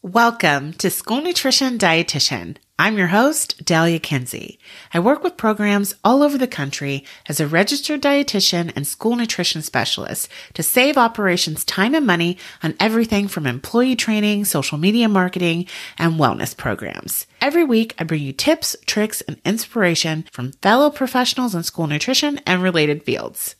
Welcome to School Nutrition Dietitian. I'm your host, Dahlia Kinsey. I work with programs all over the country as a registered dietitian and school nutrition specialist to save operations time and money on everything from employee training, social media marketing, and wellness programs. Every week, I bring you tips, tricks, and inspiration from fellow professionals in school nutrition and related fields.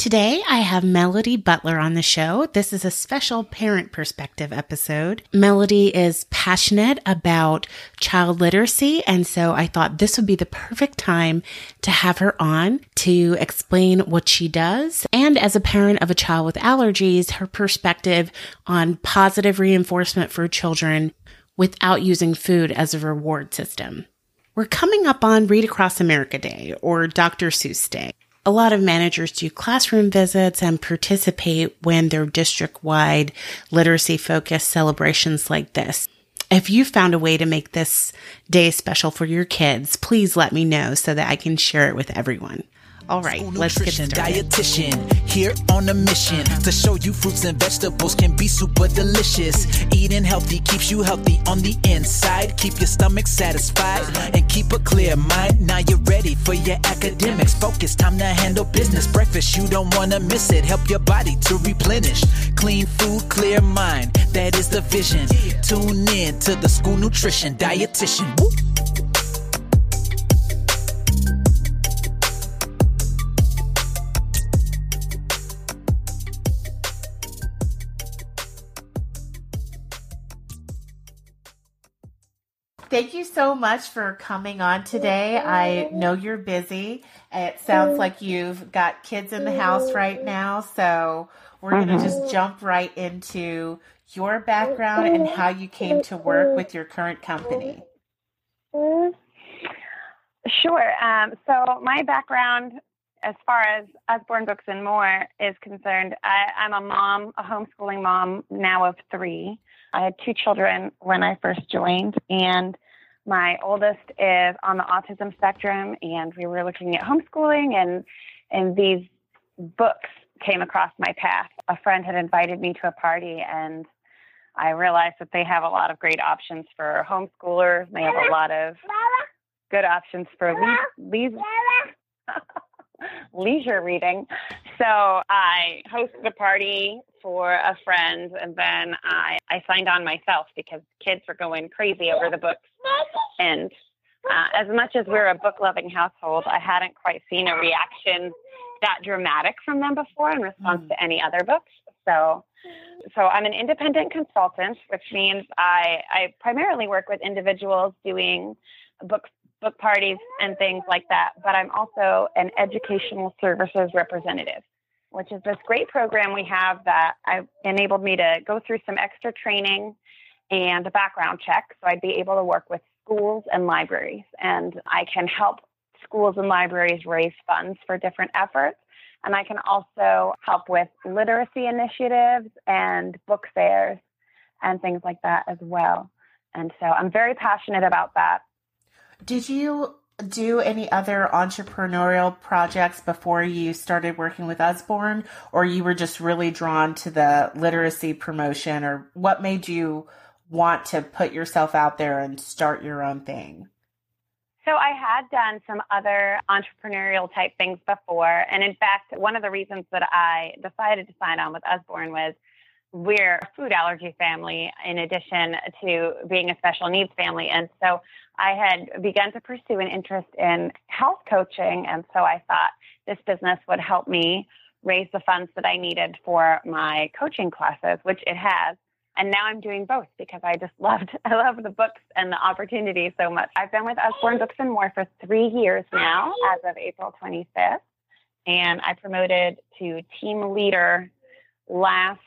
Today, I have Melody Butler on the show. This is a special parent perspective episode. Melody is passionate about child literacy, and so I thought this would be the perfect time to have her on to explain what she does. And as a parent of a child with allergies, her perspective on positive reinforcement for children without using food as a reward system. We're coming up on Read Across America Day or Dr. Seuss Day. A lot of managers do classroom visits and participate when there are district wide literacy focused celebrations like this. If you found a way to make this day special for your kids, please let me know so that I can share it with everyone. All right, let's get started. Dietitian here on a mission to show you fruits and vegetables can be super delicious. Eating healthy keeps you healthy on the inside. Keep your stomach satisfied and keep a clear mind. Now you're ready for your academics. Focus, time to handle business. Breakfast, you don't want to miss it. Help your body to replenish. Clean food, clear mind. That is the vision. Tune in to the school nutrition dietitian. Woo. Thank you so much for coming on today. I know you're busy. It sounds like you've got kids in the house right now. So we're going to just jump right into your background and how you came to work with your current company. Sure. Um, so my background, as far as Usborne Books and More is concerned, I, I'm a mom, a homeschooling mom now of three. I had two children when I first joined, and my oldest is on the autism spectrum, and we were looking at homeschooling, and and these books came across my path. A friend had invited me to a party, and I realized that they have a lot of great options for homeschoolers. They have a lot of good options for le- leisure reading. So I hosted a party for a friend, and then I, I signed on myself because kids were going crazy over the books. And uh, as much as we're a book loving household, I hadn't quite seen a reaction that dramatic from them before in response mm. to any other books. So, so I'm an independent consultant, which means I, I primarily work with individuals doing book book parties and things like that. But I'm also an educational services representative which is this great program we have that I enabled me to go through some extra training and a background check. So I'd be able to work with schools and libraries, and I can help schools and libraries raise funds for different efforts. And I can also help with literacy initiatives and book fairs and things like that as well. And so I'm very passionate about that. Did you do any other entrepreneurial projects before you started working with Usborne, or you were just really drawn to the literacy promotion, or what made you want to put yourself out there and start your own thing? So I had done some other entrepreneurial type things before, and in fact, one of the reasons that I decided to sign on with Usborne was we're a food allergy family in addition to being a special needs family. And so I had begun to pursue an interest in health coaching. And so I thought this business would help me raise the funds that I needed for my coaching classes, which it has. And now I'm doing both because I just loved I love the books and the opportunity so much. I've been with Usborne Books and More for three years now, as of April 25th, and I promoted to team leader last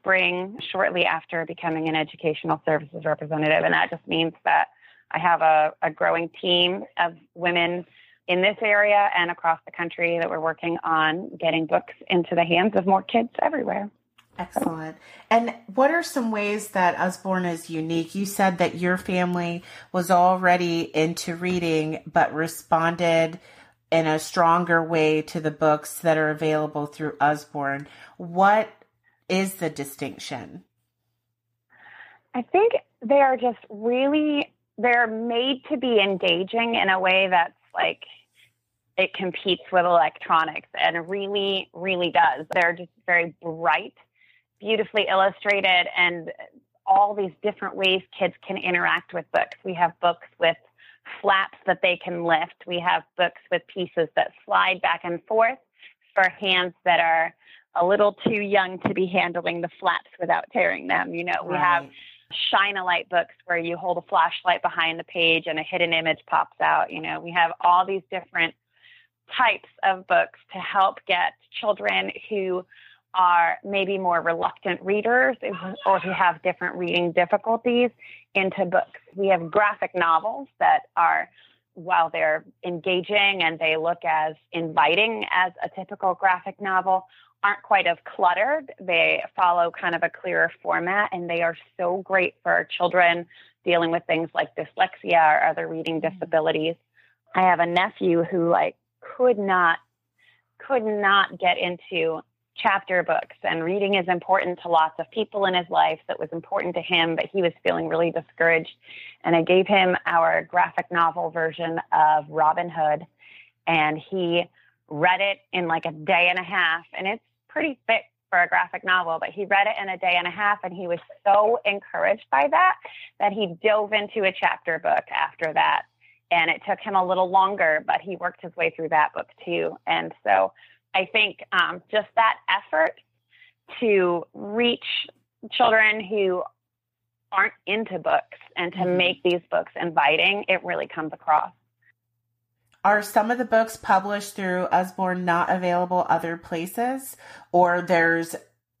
spring, shortly after becoming an educational services representative. And that just means that I have a, a growing team of women in this area and across the country that we're working on getting books into the hands of more kids everywhere. Excellent. And what are some ways that Usborne is unique? You said that your family was already into reading, but responded in a stronger way to the books that are available through Usborne. What is the distinction? I think they are just really they're made to be engaging in a way that's like it competes with electronics and really really does. They're just very bright beautifully illustrated and all these different ways kids can interact with books. We have books with flaps that they can lift. We have books with pieces that slide back and forth for hands that are a little too young to be handling the flaps without tearing them you know we have shine a light books where you hold a flashlight behind the page and a hidden image pops out. You know, we have all these different types of books to help get children who are maybe more reluctant readers oh, or who have different reading difficulties into books. We have graphic novels that are, while they're engaging and they look as inviting as a typical graphic novel, aren't quite as cluttered. They follow kind of a clearer format and they are so great for children dealing with things like dyslexia or other reading mm-hmm. disabilities. I have a nephew who like could not could not get into chapter books and reading is important to lots of people in his life so it was important to him but he was feeling really discouraged and i gave him our graphic novel version of robin hood and he read it in like a day and a half and it's pretty thick for a graphic novel, but he read it in a day and a half and he was so encouraged by that that he dove into a chapter book after that. And it took him a little longer, but he worked his way through that book too. And so I think um, just that effort to reach children who aren't into books and to mm-hmm. make these books inviting, it really comes across. Are some of the books published through Usborne not available other places, or there's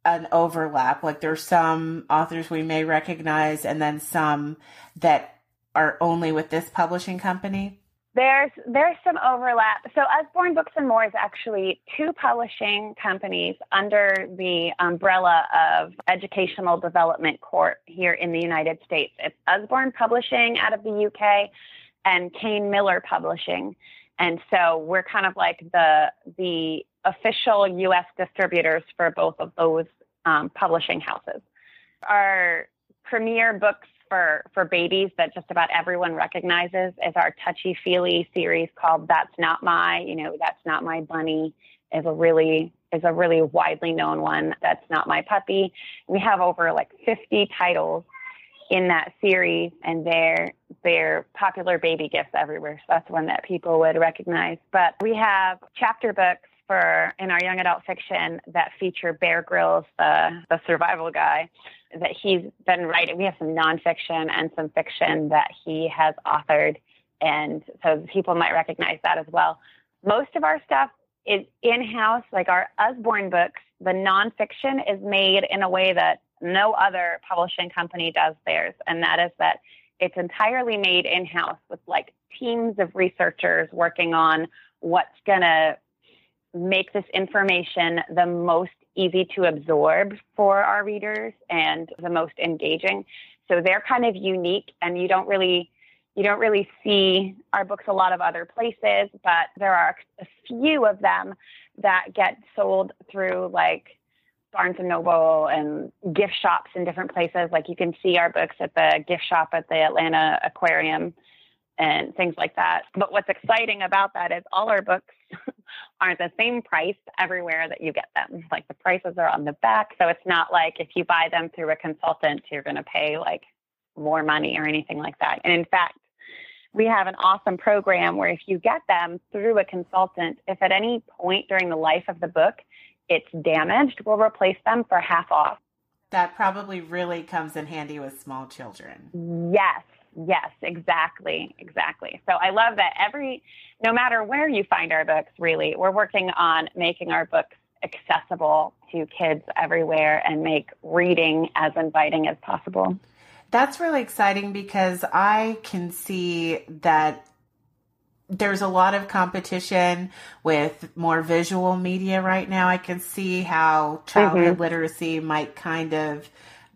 an overlap? Like there's some authors we may recognize, and then some that are only with this publishing company. There's there's some overlap. So Usborne Books and More is actually two publishing companies under the umbrella of Educational Development Corp here in the United States. It's Usborne Publishing out of the UK and Kane Miller Publishing. And so we're kind of like the the official U.S. distributors for both of those um, publishing houses. Our premier books for for babies that just about everyone recognizes is our touchy feely series called "That's Not My," you know, "That's Not My Bunny" is a really is a really widely known one. That's not my puppy. We have over like 50 titles in that series, and they're they're popular baby gifts everywhere. So that's one that people would recognize. But we have chapter books for in our young adult fiction that feature Bear Grylls, the the survival guy, that he's been writing. We have some nonfiction and some fiction that he has authored, and so people might recognize that as well. Most of our stuff is in house, like our Usborne books. The nonfiction is made in a way that no other publishing company does theirs, and that is that it's entirely made in house with like teams of researchers working on what's going to make this information the most easy to absorb for our readers and the most engaging. So they're kind of unique, and you don't really you don't really see our books a lot of other places, but there are a few of them that get sold through like Barnes and Noble and gift shops in different places. Like you can see our books at the gift shop at the Atlanta Aquarium and things like that. But what's exciting about that is all our books aren't the same price everywhere that you get them. Like the prices are on the back. So it's not like if you buy them through a consultant, you're going to pay like more money or anything like that. And in fact, we have an awesome program where if you get them through a consultant, if at any point during the life of the book it's damaged, we'll replace them for half off. That probably really comes in handy with small children. Yes, yes, exactly, exactly. So I love that every, no matter where you find our books, really, we're working on making our books accessible to kids everywhere and make reading as inviting as possible. That's really exciting because I can see that there's a lot of competition with more visual media right now. I can see how childhood mm-hmm. literacy might kind of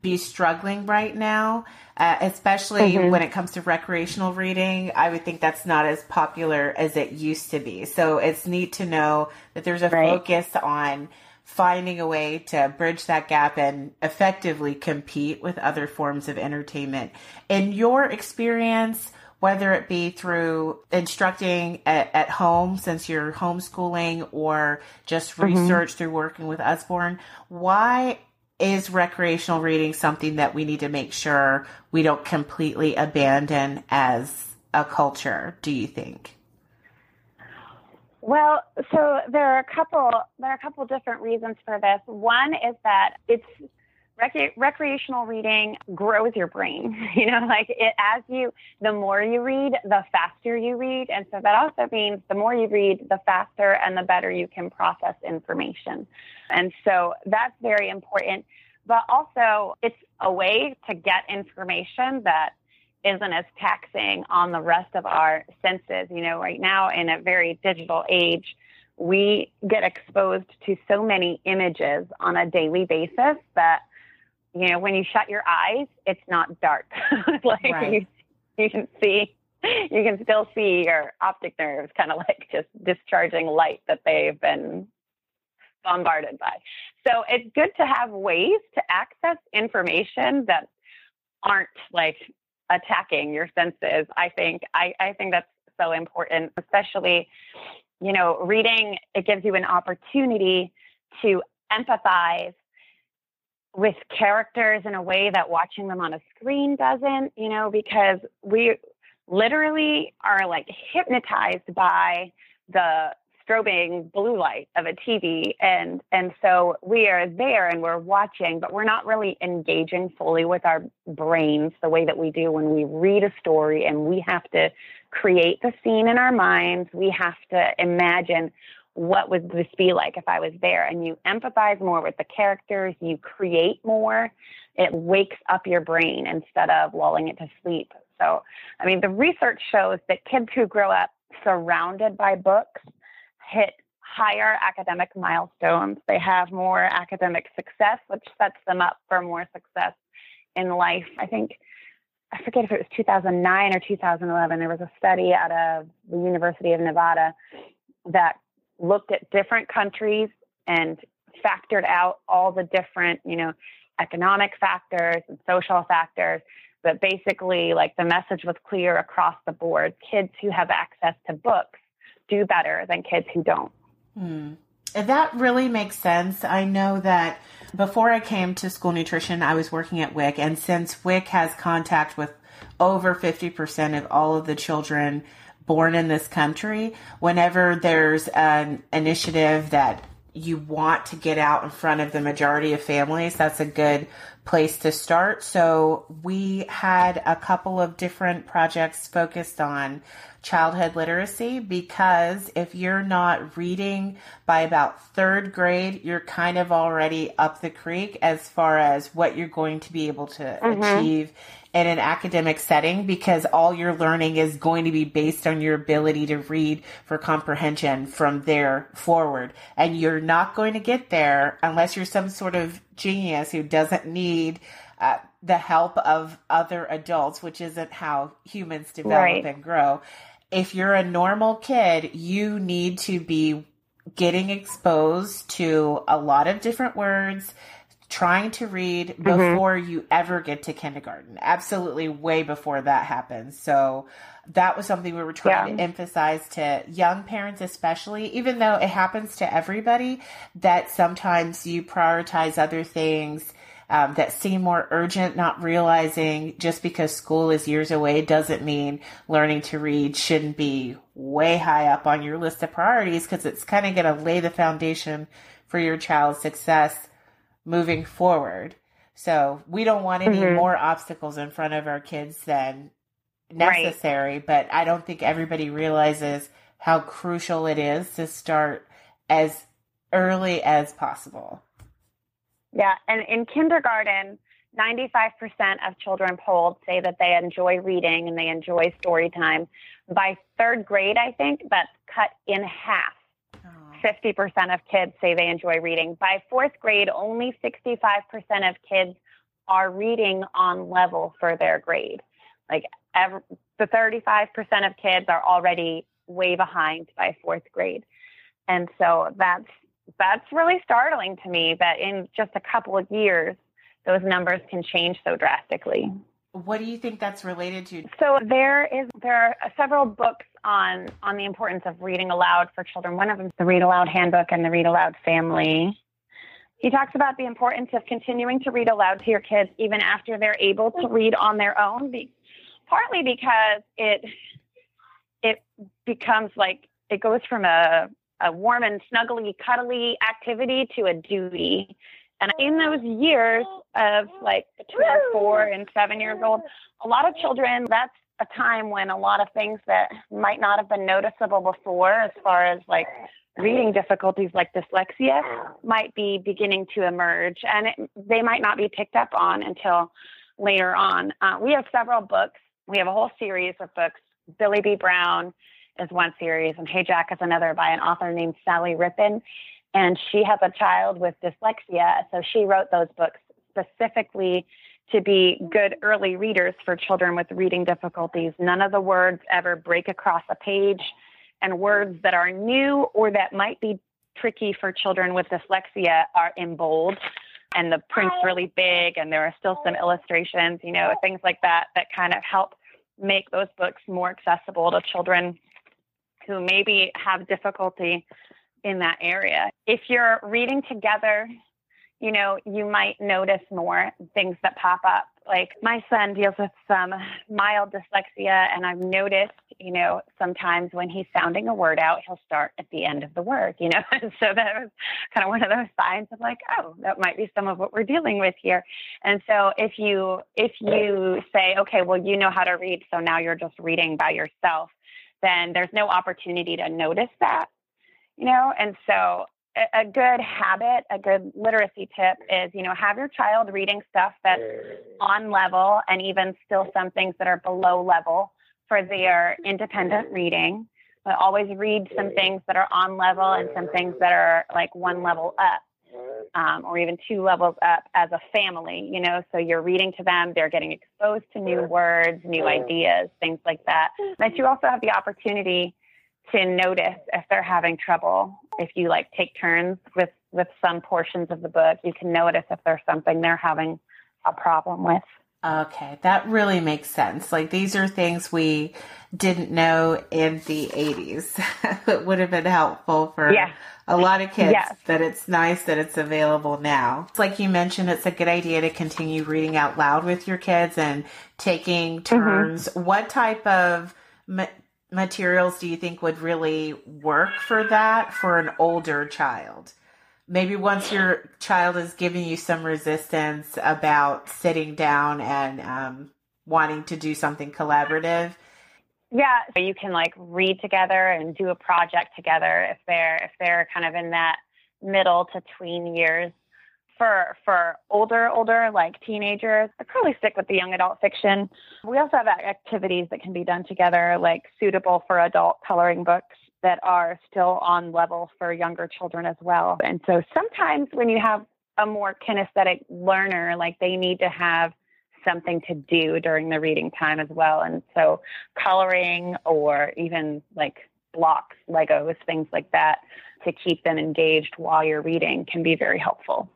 be struggling right now, uh, especially mm-hmm. when it comes to recreational reading. I would think that's not as popular as it used to be. So it's neat to know that there's a right. focus on finding a way to bridge that gap and effectively compete with other forms of entertainment. In your experience, whether it be through instructing at, at home since you're homeschooling or just mm-hmm. research through working with Usborne, why is recreational reading something that we need to make sure we don't completely abandon as a culture, do you think? Well, so there are a couple there are a couple different reasons for this. One is that it's rec- recreational reading grows your brain. You know, like it as you the more you read, the faster you read, and so that also means the more you read, the faster and the better you can process information. And so that's very important. But also, it's a way to get information that isn't as taxing on the rest of our senses. You know, right now in a very digital age, we get exposed to so many images on a daily basis that, you know, when you shut your eyes, it's not dark. like right. you, you can see, you can still see your optic nerves kind of like just discharging light that they've been bombarded by. So it's good to have ways to access information that aren't like attacking your senses. I think I, I think that's so important, especially, you know, reading it gives you an opportunity to empathize with characters in a way that watching them on a screen doesn't, you know, because we literally are like hypnotized by the strobing blue light of a TV and and so we are there and we're watching but we're not really engaging fully with our brains the way that we do when we read a story. And we have to create the scene in our minds. We have to imagine what would this be like if I was there and you empathize more with the characters you create more it wakes up your brain instead of lulling it to sleep so I mean the research shows that kids who grow up surrounded by books hit higher academic milestones. They have more academic success, which sets them up for more success in life. I think, I forget if it was 2009 or 2011, there was a study out of the University of Nevada that looked at different countries and factored out all the different, you know, economic factors and social factors. But basically, like the message was clear across the board. Kids who have access to books do better than kids who don't. Hmm. That really makes sense. I know that before I came to school nutrition, I was working at WIC, and since WIC has contact with over 50% of all of the children born in this country, whenever there's an initiative that you want to get out in front of the majority of families, that's a good place to start. So we had a couple of different projects focused on childhood literacy because if you're not reading by about third grade, you're kind of already up the creek as far as what you're going to be able to mm-hmm. achieve in an academic setting because all your learning is going to be based on your ability to read for comprehension from there forward. And you're not going to get there unless you're some sort of genius who doesn't need uh, the help of other adults, which isn't how humans develop right. and grow. If you're a normal kid, you need to be getting exposed to a lot of different words trying to read mm-hmm. before mm-hmm. you ever get to kindergarten. Absolutely way before that happens. So that was something we were trying yeah. to emphasize to young parents, especially, even though it happens to everybody, that sometimes you prioritize other things. Um, that seem more urgent, not realizing just because school is years away doesn't mean learning to read shouldn't be way high up on your list of priorities because it's kind of going to lay the foundation for your child's success moving forward. So we don't want any mm-hmm. more obstacles in front of our kids than necessary, right. but I don't think everybody realizes how crucial it is to start as early as possible. Yeah, and in kindergarten, 95% of children polled say that they enjoy reading and they enjoy story time. By third grade, I think that's cut in half 50% of kids say they enjoy reading. By fourth grade, only 65% of kids are reading on level for their grade. Like every, the 35% of kids are already way behind by fourth grade. And so that's that's really startling to me that in just a couple of years, those numbers can change so drastically. What do you think that's related to? So there is there are several books on on the importance of reading aloud for children. One of them is the Read Aloud Handbook and the Read Aloud Family. He talks about the importance of continuing to read aloud to your kids even after they're able to read on their own. Be, partly because it it becomes like it goes from a a warm and snuggly, cuddly activity to a duty. And in those years of like between four and seven years old, a lot of children, that's a time when a lot of things that might not have been noticeable before, as far as like reading difficulties like dyslexia, might be beginning to emerge. And it, they might not be picked up on until later on. Uh, we have several books. We have a whole series of books. Billy B. Brown is one series, and Hey Jack is another by an author named Sally Rippin and she has a child with dyslexia. So she wrote those books specifically to be good early readers for children with reading difficulties. None of the words ever break across a page, and words that are new or that might be tricky for children with dyslexia are in bold. And the print's really big, and there are still some illustrations, you know, things like that that kind of help make those books more accessible to children who maybe have difficulty in that area. If you're reading together, you know, you might notice more things that pop up. Like my son deals with some mild dyslexia, and I've noticed, you know, sometimes when he's sounding a word out, he'll start at the end of the word, you know. And so that was kind of one of those signs of like, oh, that might be some of what we're dealing with here. And so if you if you say, okay, well, you know how to read, so now you're just reading by yourself, then there's no opportunity to notice that you know and so a good habit a good literacy tip is you know have your child reading stuff that's on level and even still some things that are below level for their independent reading but always read some things that are on level and some things that are like one level up um, or even two levels up as a family you know so you're reading to them they're getting exposed to new words new ideas things like that. But you also have the opportunity to notice if they're having trouble. If you like take turns with with some portions of the book, you can notice if there's something they're having a problem with. Okay, that really makes sense. Like these are things we didn't know in the 80s. it would have been helpful for yeah. a lot of kids yes. that it's nice that it's available now. It's like you mentioned, it's a good idea to continue reading out loud with your kids and taking mm-hmm. turns. Mm-hmm. What type of materials do you think would really work for that for an older child? Maybe once your child is giving you some resistance about sitting down and um, wanting to do something collaborative. Yeah, so you can like read together and do a project together if they're if they're kind of in that middle to tween years for for older older like teenagers i probably stick with the young adult fiction. We also have activities that can be done together like suitable for adult coloring books that are still on level for younger children as well. And so sometimes when you have a more kinesthetic learner like they need to have something to do during the reading time as well. And so coloring or even like blocks legos things like that to keep them engaged while you're reading can be very helpful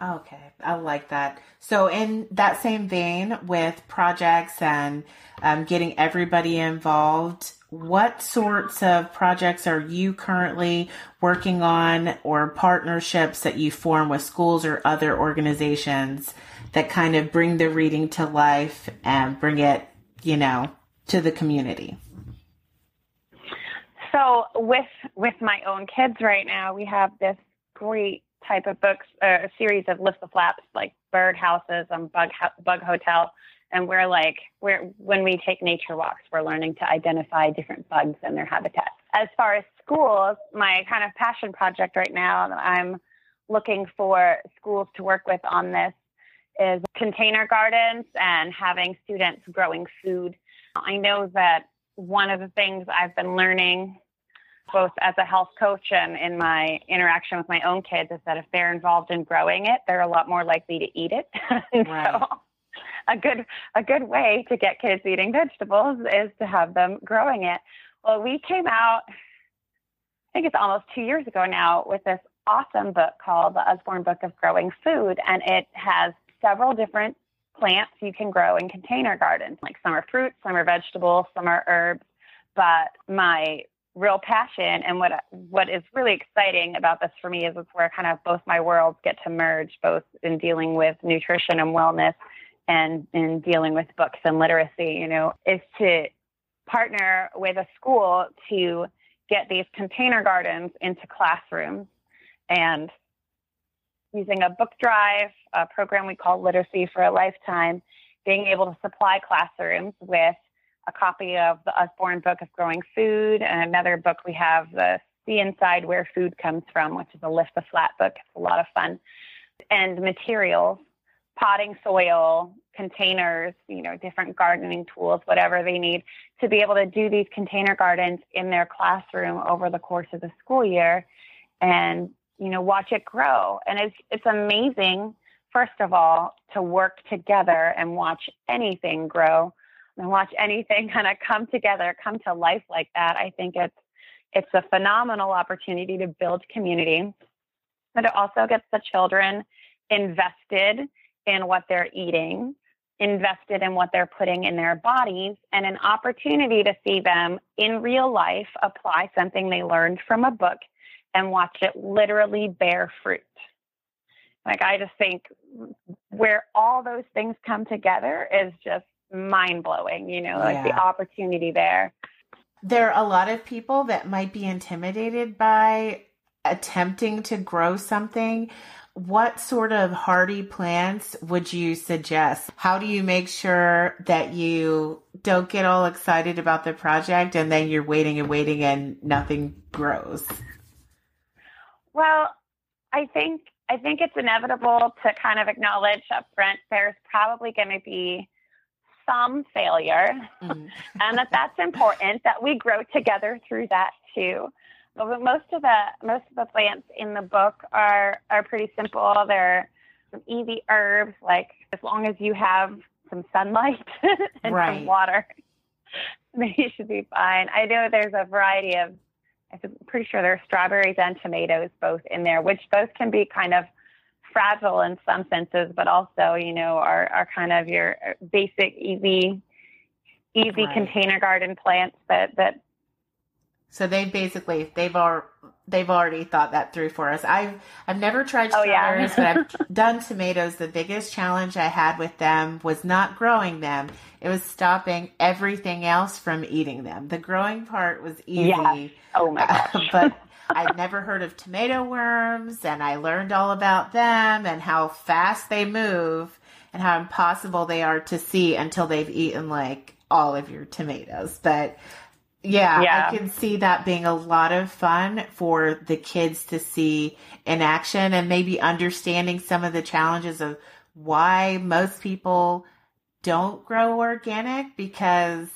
Okay, I like that. So, in that same vein, with projects and um, getting everybody involved, what sorts of projects are you currently working on, or partnerships that you form with schools or other organizations that kind of bring the reading to life and bring it, you know, to the community? So, with with my own kids right now, we have this great type of books, uh, a series of lift the flaps, like bird houses and bug bug hotel. And we're like, we're when we take nature walks, we're learning to identify different bugs and their habitats. As far as schools, my kind of passion project right now, I'm looking for schools to work with on this is container gardens and having students growing food. I know that one of the things I've been learning both as a health coach and in my interaction with my own kids is that if they're involved in growing it, they're a lot more likely to eat it. right. so a good a good way to get kids eating vegetables is to have them growing it. Well, we came out I think it's almost 2 years ago now with this awesome book called The Usborne Book of Growing Food, and it has several different plants you can grow in container gardens. Like some are fruits, some are vegetables, some are herbs. But my real passion and what what is really exciting about this for me is it's where kind of both my worlds get to merge, both in dealing with nutrition and wellness and in dealing with books and literacy. You know, is to partner with a school to get these container gardens into classrooms and using a book drive, a program we call Literacy for a Lifetime, being able to supply classrooms with a copy of the Usborne Book of Growing Food and another book we have, the See Inside Where Food Comes From, which is a lift the flat book. It's a lot of fun. And materials, potting soil, containers, you know, different gardening tools, whatever they need to be able to do these container gardens in their classroom over the course of the school year and, you know, watch it grow. And it's it's amazing, first of all, to work together and watch anything grow and watch anything kind of come together, come to life like that. I think it's it's a phenomenal opportunity to build community, but it also gets the children invested in what they're eating, invested in what they're putting in their bodies, and an opportunity to see them in real life apply something they learned from a book and watch it literally bear fruit. Like, I just think where all those things come together is just mind blowing, you know, like yeah. the opportunity there. There are a lot of people that might be intimidated by attempting to grow something. What sort of hardy plants would you suggest? How do you make sure that you don't get all excited about the project and then you're waiting and waiting and nothing grows? Well, I think I think it's inevitable to kind of acknowledge up front there's probably going to be some failure mm-hmm. and that that's important that we grow together through that too but most of the most of the plants in the book are are pretty simple they're some easy herbs like as long as you have some sunlight and right. some water you should be fine i know there's a variety of i'm pretty sure there are strawberries and tomatoes both in there which both can be kind of fragile in some senses, but also, you know, are, are kind of your basic, easy, easy right. container garden plants that, that. So they basically, they've are they've already thought that through for us. I've, I've never tried strawberries, oh, yeah. but I've done tomatoes. The biggest challenge I had with them was not growing them. It was stopping everything else from eating them. The growing part was easy. Yeah. Oh my gosh. but I'd never heard of tomato worms, and I learned all about them and how fast they move and how impossible they are to see until they've eaten like all of your tomatoes. But yeah, yeah, I can see that being a lot of fun for the kids to see in action and maybe understanding some of the challenges of why most people don't grow organic because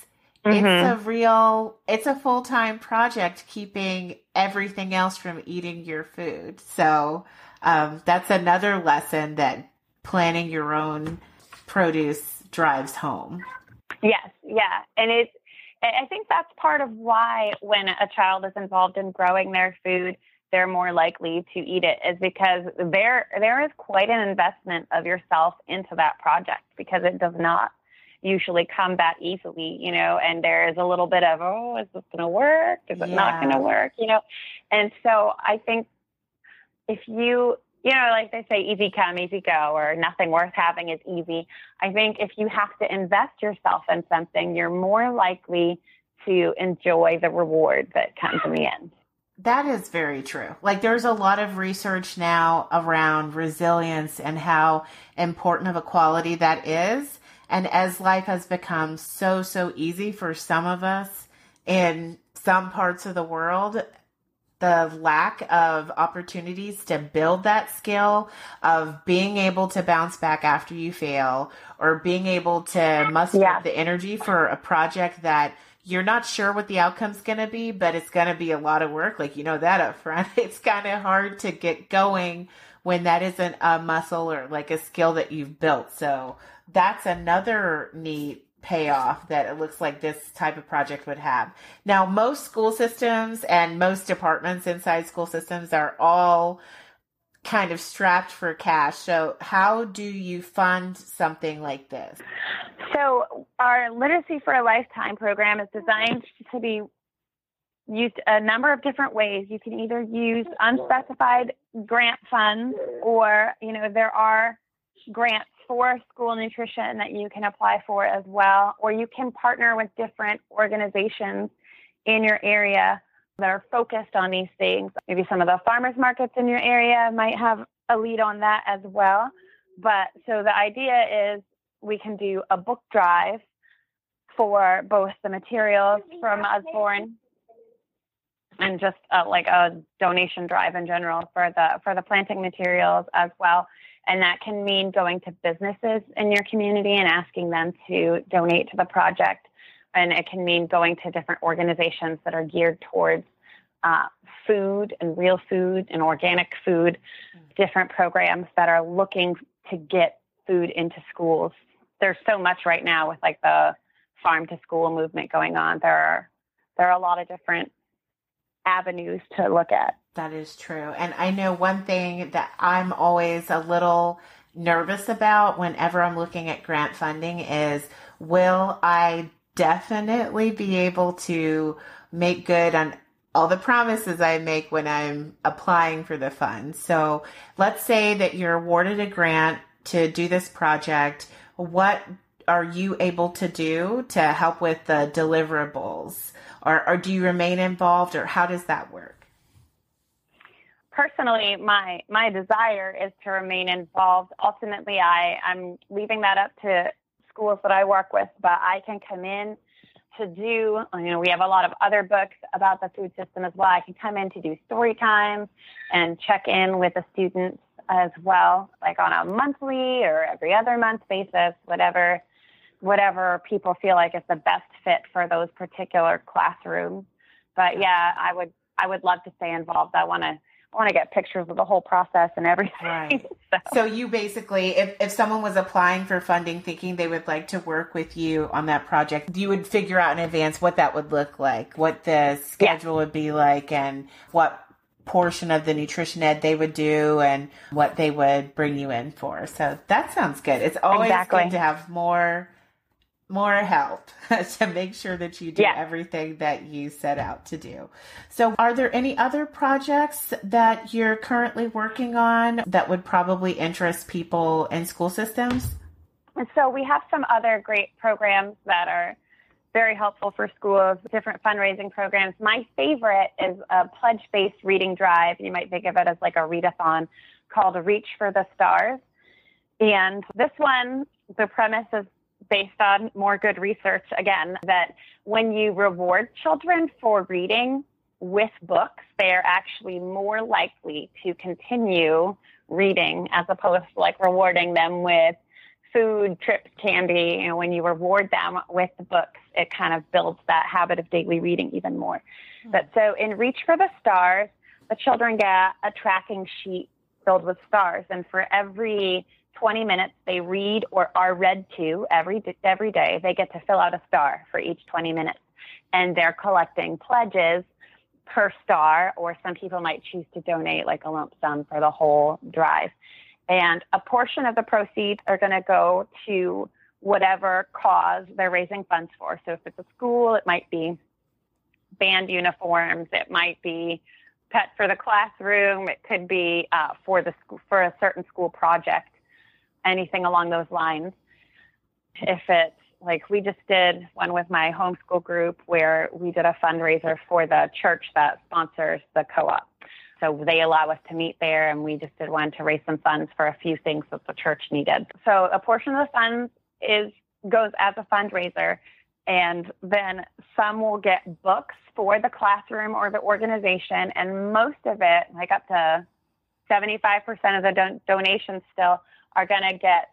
Mm-hmm. It's a real, it's a full time project keeping everything else from eating your food. So um, that's another lesson that planning your own produce drives home. Yes, yeah. And it's, I think that's part of why when a child is involved in growing their food, they're more likely to eat it is because there there is quite an investment of yourself into that project because it does not usually come that easily, you know, and there is a little bit of, oh, is this going to work? Is it yeah. not going to work? You know, and so I think if you, you know, like they say, easy come, easy go, or nothing worth having is easy. I think if you have to invest yourself in something, you're more likely to enjoy the reward that comes in the end. That is very true. Like there's a lot of research now around resilience and how important of a quality that is. And as life has become so, so easy for some of us in some parts of the world, the lack of opportunities to build that skill of being able to bounce back after you fail or being able to muster yeah. the energy for a project that you're not sure what the outcome's going to be, but it's going to be a lot of work. Like, you know, that up front, it's kind of hard to get going when that isn't a muscle or like a skill that you've built. So that's another neat payoff that it looks like this type of project would have. Now, most school systems and most departments inside school systems are all kind of strapped for cash. So, how do you fund something like this? So, our Literacy for a Lifetime program is designed to be used a number of different ways. You can either use unspecified grant funds, or, you know, there are grants for school nutrition that you can apply for as well, or you can partner with different organizations in your area that are focused on these things. Maybe some of the farmers markets in your area might have a lead on that as well. But so the idea is we can do a book drive for both the materials from Usborne and just uh, like a donation drive in general for the for the planting materials as well and that can mean going to businesses in your community and asking them to donate to the project. And it can mean going to different organizations that are geared towards uh, food and real food and organic food, different programs that are looking to get food into schools. There's so much right now with like the farm to school movement going on. There are there are a lot of different avenues to look at. That is true. And I know one thing that I'm always a little nervous about whenever I'm looking at grant funding is will I definitely be able to make good on all the promises I make when I'm applying for the funds. So let's say that you're awarded a grant to do this project. What are you able to do to help with the deliverables? Or, or do you remain involved or how does that work? Personally, my my desire is to remain involved. Ultimately, I I'm leaving that up to schools that I work with, but I can come in to do. You know, we have a lot of other books about the food system as well. I can come in to do story times and check in with the students as well, like on a monthly or every other month basis, whatever whatever people feel like is the best fit for those particular classrooms. But yeah, I would I would love to stay involved. I want to I want to get pictures of the whole process and everything. Right. so. so. you basically, if, if someone was applying for funding thinking they would like to work with you on that project, you would figure out in advance what that would look like, what the schedule yeah. would be like, and what portion of the nutrition ed they would do and what they would bring you in for. So that sounds good. It's always exactly. good to have more more help to make sure that you do yeah. everything that you set out to do. So, are there any other projects that you're currently working on that would probably interest people in school systems? So, we have some other great programs that are very helpful for schools, different fundraising programs. My favorite is a pledge based reading drive. You might think of it as like a readathon called Reach for the Stars. And this one, the premise is based on more good research again that when you reward children for reading with books, they are actually more likely to continue reading as opposed to like rewarding them with food, trips, candy. You know, when you reward them with the books, it kind of builds that habit of daily reading even more. Mm-hmm. But so in Reach for the Stars, the children get a tracking sheet filled with stars. And for every 20 minutes they read or are read to every every day. They get to fill out a star for each 20 minutes, and they're collecting pledges per star, or some people might choose to donate like a lump sum for the whole drive. And a portion of the proceeds are going to go to whatever cause they're raising funds for. So if it's a school, it might be band uniforms, it might be pet for the classroom, it could be uh, for the school, for a certain school project anything along those lines. If it's like we just did one with my homeschool group where we did a fundraiser for the church that sponsors the co-op. So they allow us to meet there and we just did one to raise some funds for a few things that the church needed. So a portion of the funds is goes as a fundraiser and then some will get books for the classroom or the organization and most of it like up to 75% of the don- donations still are going to get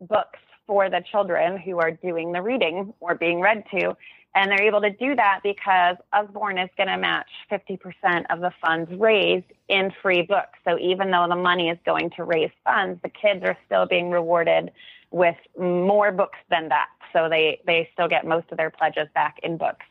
books for the children who are doing the reading or being read to. And they're able to do that because Usborne is going to match 50% of the funds raised in free books. So even though the money is going to raise funds, the kids are still being rewarded with more books than that. so they they still get most of their pledges back in books.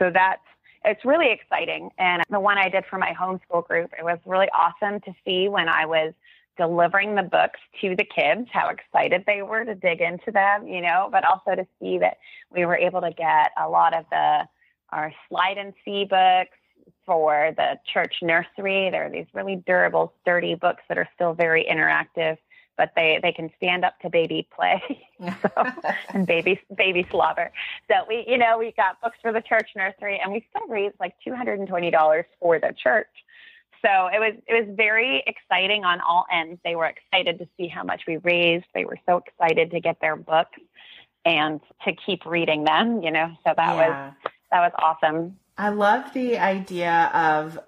So that's it's really exciting. And the one I did for my homeschool group, it was really awesome to see when I was delivering the books to the kids, how excited they were to dig into them, you know, but also to see that we were able to get a lot of the our slide and see books for the church nursery. There are these really durable, sturdy books that are still very interactive, but they, they can stand up to baby play so, and baby baby slobber. So we, you know, we got books for the church nursery, and we still raised like two hundred and twenty dollars for the church. So it was it was very exciting on all ends. They were excited to see how much we raised. They were so excited to get their books and to keep reading them. You know, so that yeah. was that was awesome. I love the idea of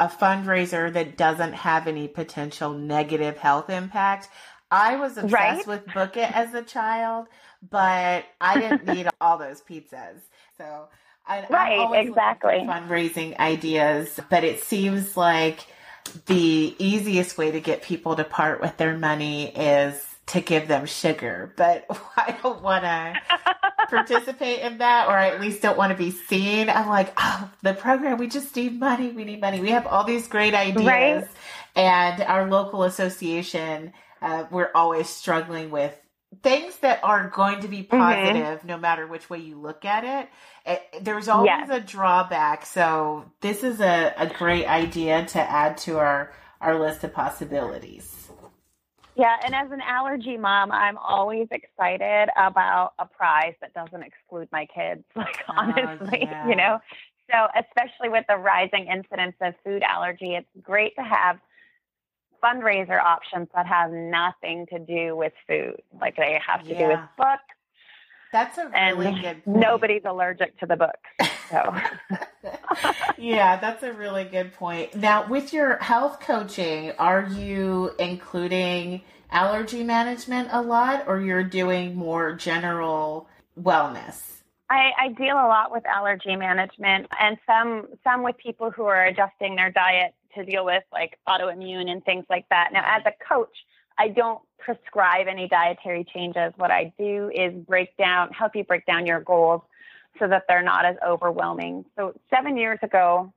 a fundraiser that doesn't have any potential negative health impact. I was obsessed right? with Book It as a child, but I didn't need all those pizzas. So I, right, exactly. fundraising ideas, but it seems like the easiest way to get people to part with their money is to give them sugar. But I don't want to participate in that, or I at least don't want to be seen. I'm like, oh, the program, we just need money. We need money. We have all these great ideas. Right? And our local association, uh, we're always struggling with things that are going to be mm-hmm. positive mm-hmm. no matter which way you look at it. it there's always yes. a drawback. So this is a, a great idea to add to our, our list of possibilities. Yeah, and as an allergy mom, I'm always excited about a prize that doesn't exclude my kids. Like oh, honestly, yeah. you know. So especially with the rising incidence of food allergy, it's great to have fundraiser options that have nothing to do with food. Like they have to yeah. do with books. That's a really and good point. Nobody's allergic to the books. So Yeah, that's a really good point. Now, with your health coaching, are you including allergy management a lot or you're doing more general wellness? I, I deal a lot with allergy management and some some with people who are adjusting their diet to deal with like autoimmune and things like that. Now, as a coach, I don't prescribe any dietary changes. What I do is break down, help you break down your goals so that they're not as overwhelming. So, seven years ago,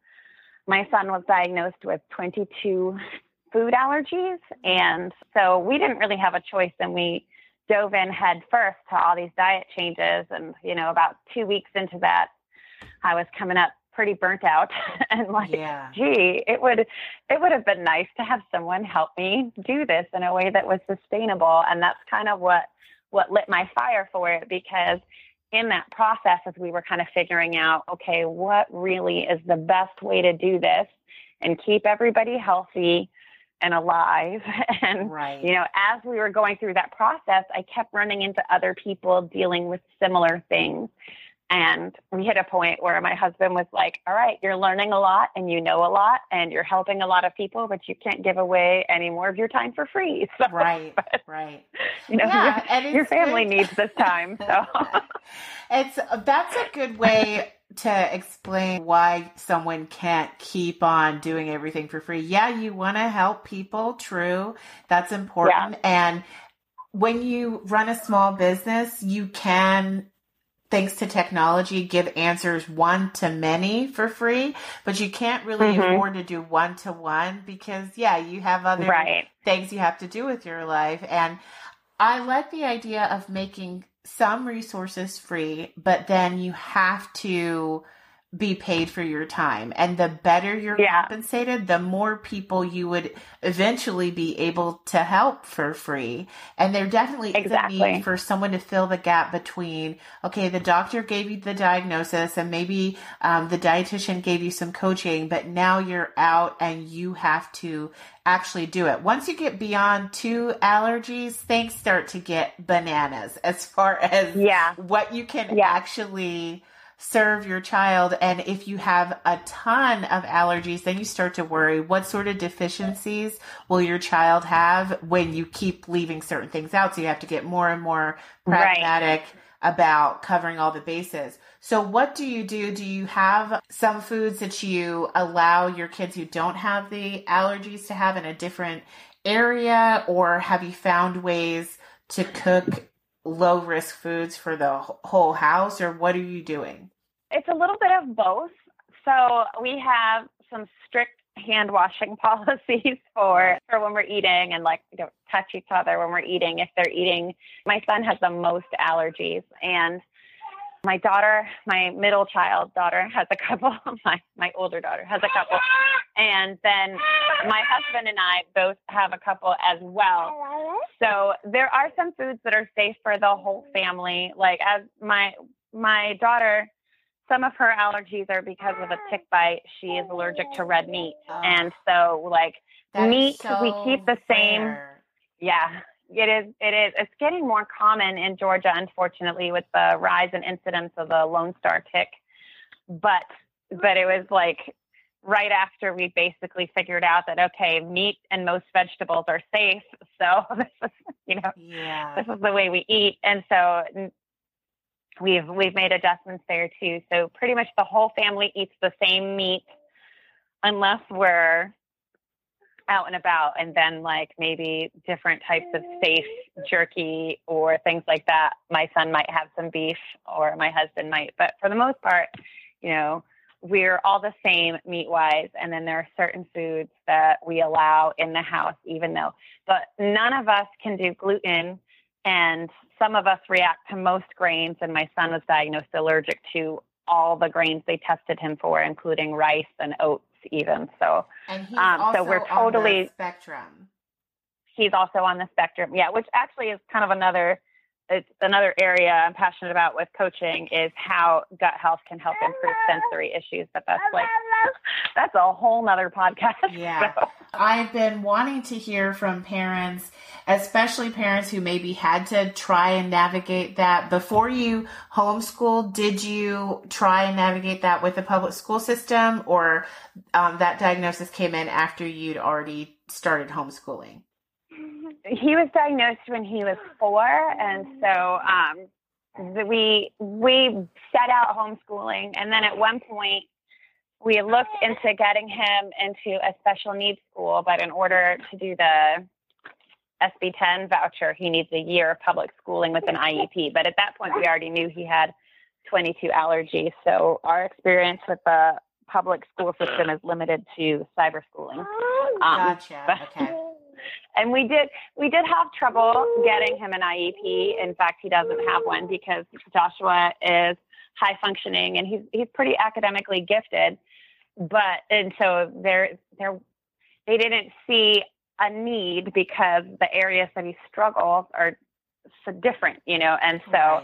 my son was diagnosed with 22 food allergies. And so we didn't really have a choice. And we dove in head first to all these diet changes. And, you know, about two weeks into that, I was coming up pretty burnt out and like yeah. gee it would it would have been nice to have someone help me do this in a way that was sustainable and that's kind of what what lit my fire for it because in that process as we were kind of figuring out okay what really is the best way to do this and keep everybody healthy and alive and right. you know as we were going through that process i kept running into other people dealing with similar things and we hit a point where my husband was like, All right, you're learning a lot and you know a lot and you're helping a lot of people, but you can't give away any more of your time for free. So, right, but, right. You know, yeah, your, your family needs this time. So it's that's a good way to explain why someone can't keep on doing everything for free. Yeah, you want to help people, true. That's important. Yeah. And when you run a small business, you can thanks to technology, give answers one to many for free, but you can't really mm-hmm. afford to do one to one because, yeah, you have other right. things you have to do with your life. And I like the idea of making some resources free, but then you have to be paid for your time. And the better you're yeah. compensated, the more people you would eventually be able to help for free. And there definitely exactly. is a need for someone to fill the gap between, okay, the doctor gave you the diagnosis and maybe um, the dietitian gave you some coaching, but now you're out and you have to actually do it. Once you get beyond two allergies, things start to get bananas as far as yeah. what you can yeah. actually serve your child. And if you have a ton of allergies, then you start to worry what sort of deficiencies will your child have when you keep leaving certain things out. So you have to get more and more pragmatic right. about covering all the bases. So what do you do? Do you have some foods that you allow your kids who don't have the allergies to have in a different area or have you found ways to cook low risk foods for the whole house, or what are you doing? It's a little bit of both. So we have some strict hand washing policies for for when we're eating and like we don't touch each other when we're eating if they're eating my son has the most allergies and my daughter my middle child daughter has a couple my my older daughter has a couple and then my husband and I both have a couple as well so there are some foods that are safe for the whole family like as my my daughter some of her allergies are because of a tick bite. She is allergic to red meat. Oh, and so like meat so we keep the same. Rare. Yeah. It is it is it's getting more common in Georgia unfortunately with the rise in incidence of the Lone Star tick. But but it was like right after we basically figured out that okay, meat and most vegetables are safe. So this is you know yeah. this is the way we eat. And so we've we've made adjustments there too. So pretty much the whole family eats the same meat unless we're out and about and then like maybe different types of safe jerky or things like that. My son might have some beef or my husband might, but for the most part, you know, we're all the same meat wise and then there are certain foods that we allow in the house even though but none of us can do gluten and some of us react to most grains, and my son was diagnosed allergic to all the grains they tested him for, including rice and oats, even. So, and he's um, also so we're totally spectrum. He's also on the spectrum, yeah, which actually is kind of another it's another area I'm passionate about with coaching is how gut health can help improve sensory issues. But that's like that's a whole nother podcast. Yeah. So. I've been wanting to hear from parents, especially parents who maybe had to try and navigate that before you homeschool. Did you try and navigate that with the public school system, or um, that diagnosis came in after you'd already started homeschooling? He was diagnosed when he was four, and so um, we we set out homeschooling, and then at one point we looked into getting him into a special needs school, but in order to do the SB 10 voucher, he needs a year of public schooling with an IEP. But at that point, we already knew he had 22 allergies. So our experience with the public school system is limited to cyber schooling. Um, gotcha. But, okay and we did we did have trouble getting him an IEP. In fact, he doesn't have one because Joshua is high functioning and he's he's pretty academically gifted. But and so there there they didn't see a need because the areas that he struggles are so different, you know, and so right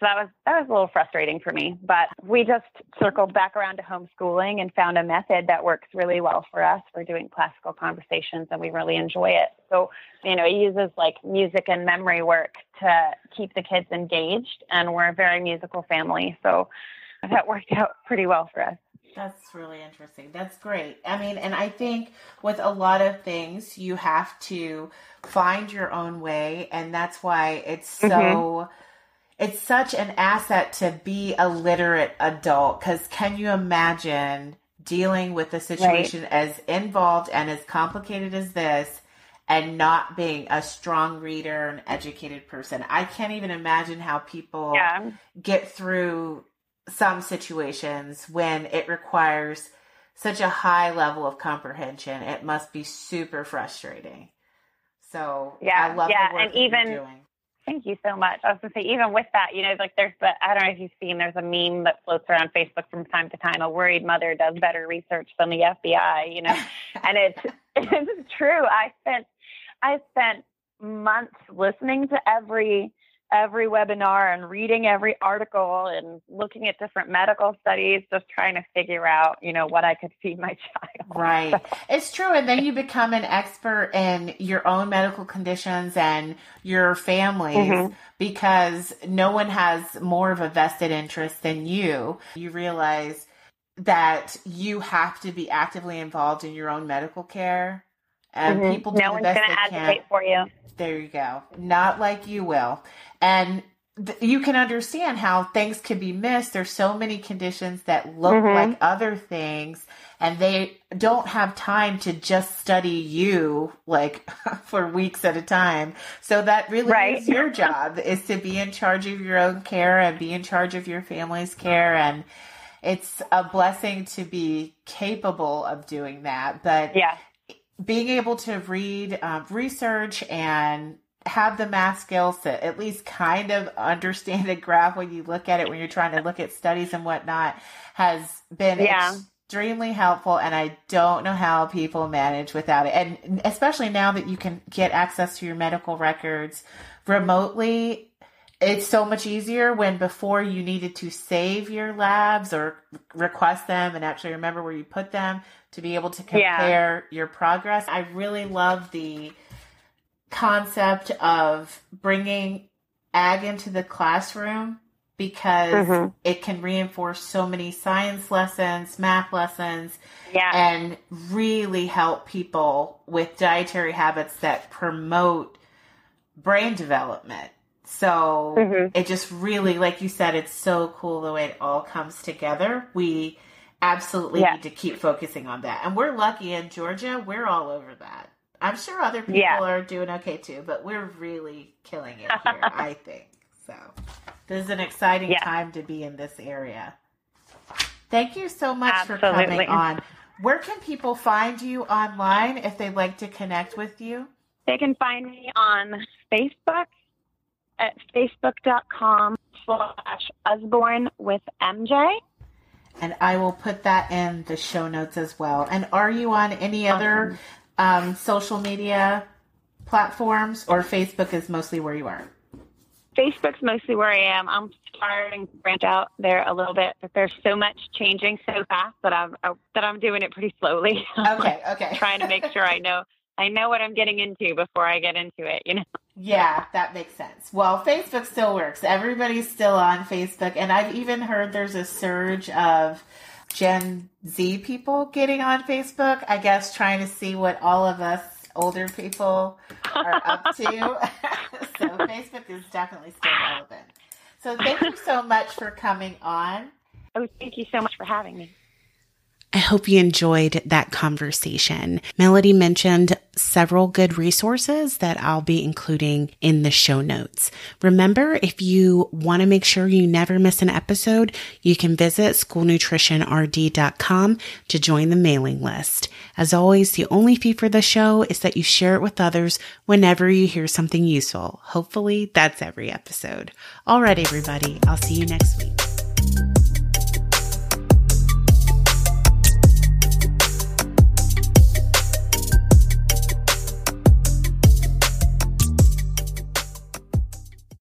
so that was that was a little frustrating for me. But we just circled back around to homeschooling and found a method that works really well for us. We're doing classical conversations and we really enjoy it. So, you know, it uses like music and memory work to keep the kids engaged and we're a very musical family. So that worked out pretty well for us. That's really interesting. That's great. I mean, and I think with a lot of things, you have to find your own way. And that's why it's so. Mm-hmm it's such an asset to be a literate adult because can you imagine dealing with a situation right. as involved and as complicated as this and not being a strong reader and educated person? I can't even imagine how people yeah. get through some situations when it requires such a high level of comprehension. It must be super frustrating. So yeah. i love yeah. the work and even Thank you so much. I was going to say, even with that, you know, like there's the, I don't know if you've seen, there's a meme that floats around Facebook from time to time. A worried mother does better research than the FBI, you know, and it's, it's true. I spent, I spent months listening to every every webinar and reading every article and looking at different medical studies, just trying to figure out, you know, what I could feed my child. Right. it's true. And then you become an expert in your own medical conditions and your families mm-hmm. because no one has more of a vested interest than you. You realize that you have to be actively involved in your own medical care and mm-hmm. people do no the one's going to advocate for you there you go. Not like you will. And th- you can understand how things can be missed. There's so many conditions that look Mhm. like other things and they don't have time to just study you like for weeks at a time. So that really Right. is your job is to be in charge of your own care and be in charge of your family's care and it's a blessing to be capable of doing that. But Yeah. Being able to read um, research and have the math skills to at least kind of understand a graph when you look at it when you're trying to look at studies and whatnot has been Yeah. extremely helpful and i don't know how people manage without it and especially now that you can get access to your medical records remotely it's so much easier when before you needed to save your labs or request them and actually remember where you put them to be able to Yeah. compare your progress. I really love the concept of bringing ag into the classroom because Mhm. it can reinforce so many science lessons, math lessons, Yeah. and really help people with dietary habits that promote brain development. So Mhm. it just really, like you said, it's so cool the way it all comes together. We absolutely Yeah. need to keep focusing on that. And we're lucky in Georgia, we're all over that. I'm sure other people Yeah. are doing okay too, but we're really killing it here, I think. So this is an exciting Yeah. time to be in this area. Thank you so much for coming on. Where can people find you online if they'd like to connect with you? They can find me on Facebook at facebook.com slash Usborne with MJ. And I will put that in the show notes as well. And are you on any other um, social media platforms or Facebook is mostly where you are? Facebook's mostly where I am. I'm starting to branch out there a little bit, but there's so much changing so fast that I'm that I'm doing it pretty slowly. Okay, okay. trying to make sure I know I know what I'm getting into before I get into it. You know. Yeah, that makes sense. Well, Facebook still works. Everybody's still on Facebook. And I've even heard there's a surge of Gen Z people getting on Facebook, I guess trying to see what all of us older people are up to. so Facebook is definitely still relevant. So thank you so much for coming on. Oh, thank you so much for having me. I hope you enjoyed that conversation. Melody mentioned several good resources that I'll be including in the show notes. Remember, if you want to make sure you never miss an episode, you can visit schoolnutritionrd.com to join the mailing list. As always, the only fee for the show is that you share it with others whenever you hear something useful. Hopefully, that's every episode. All right, everybody, I'll see you next week.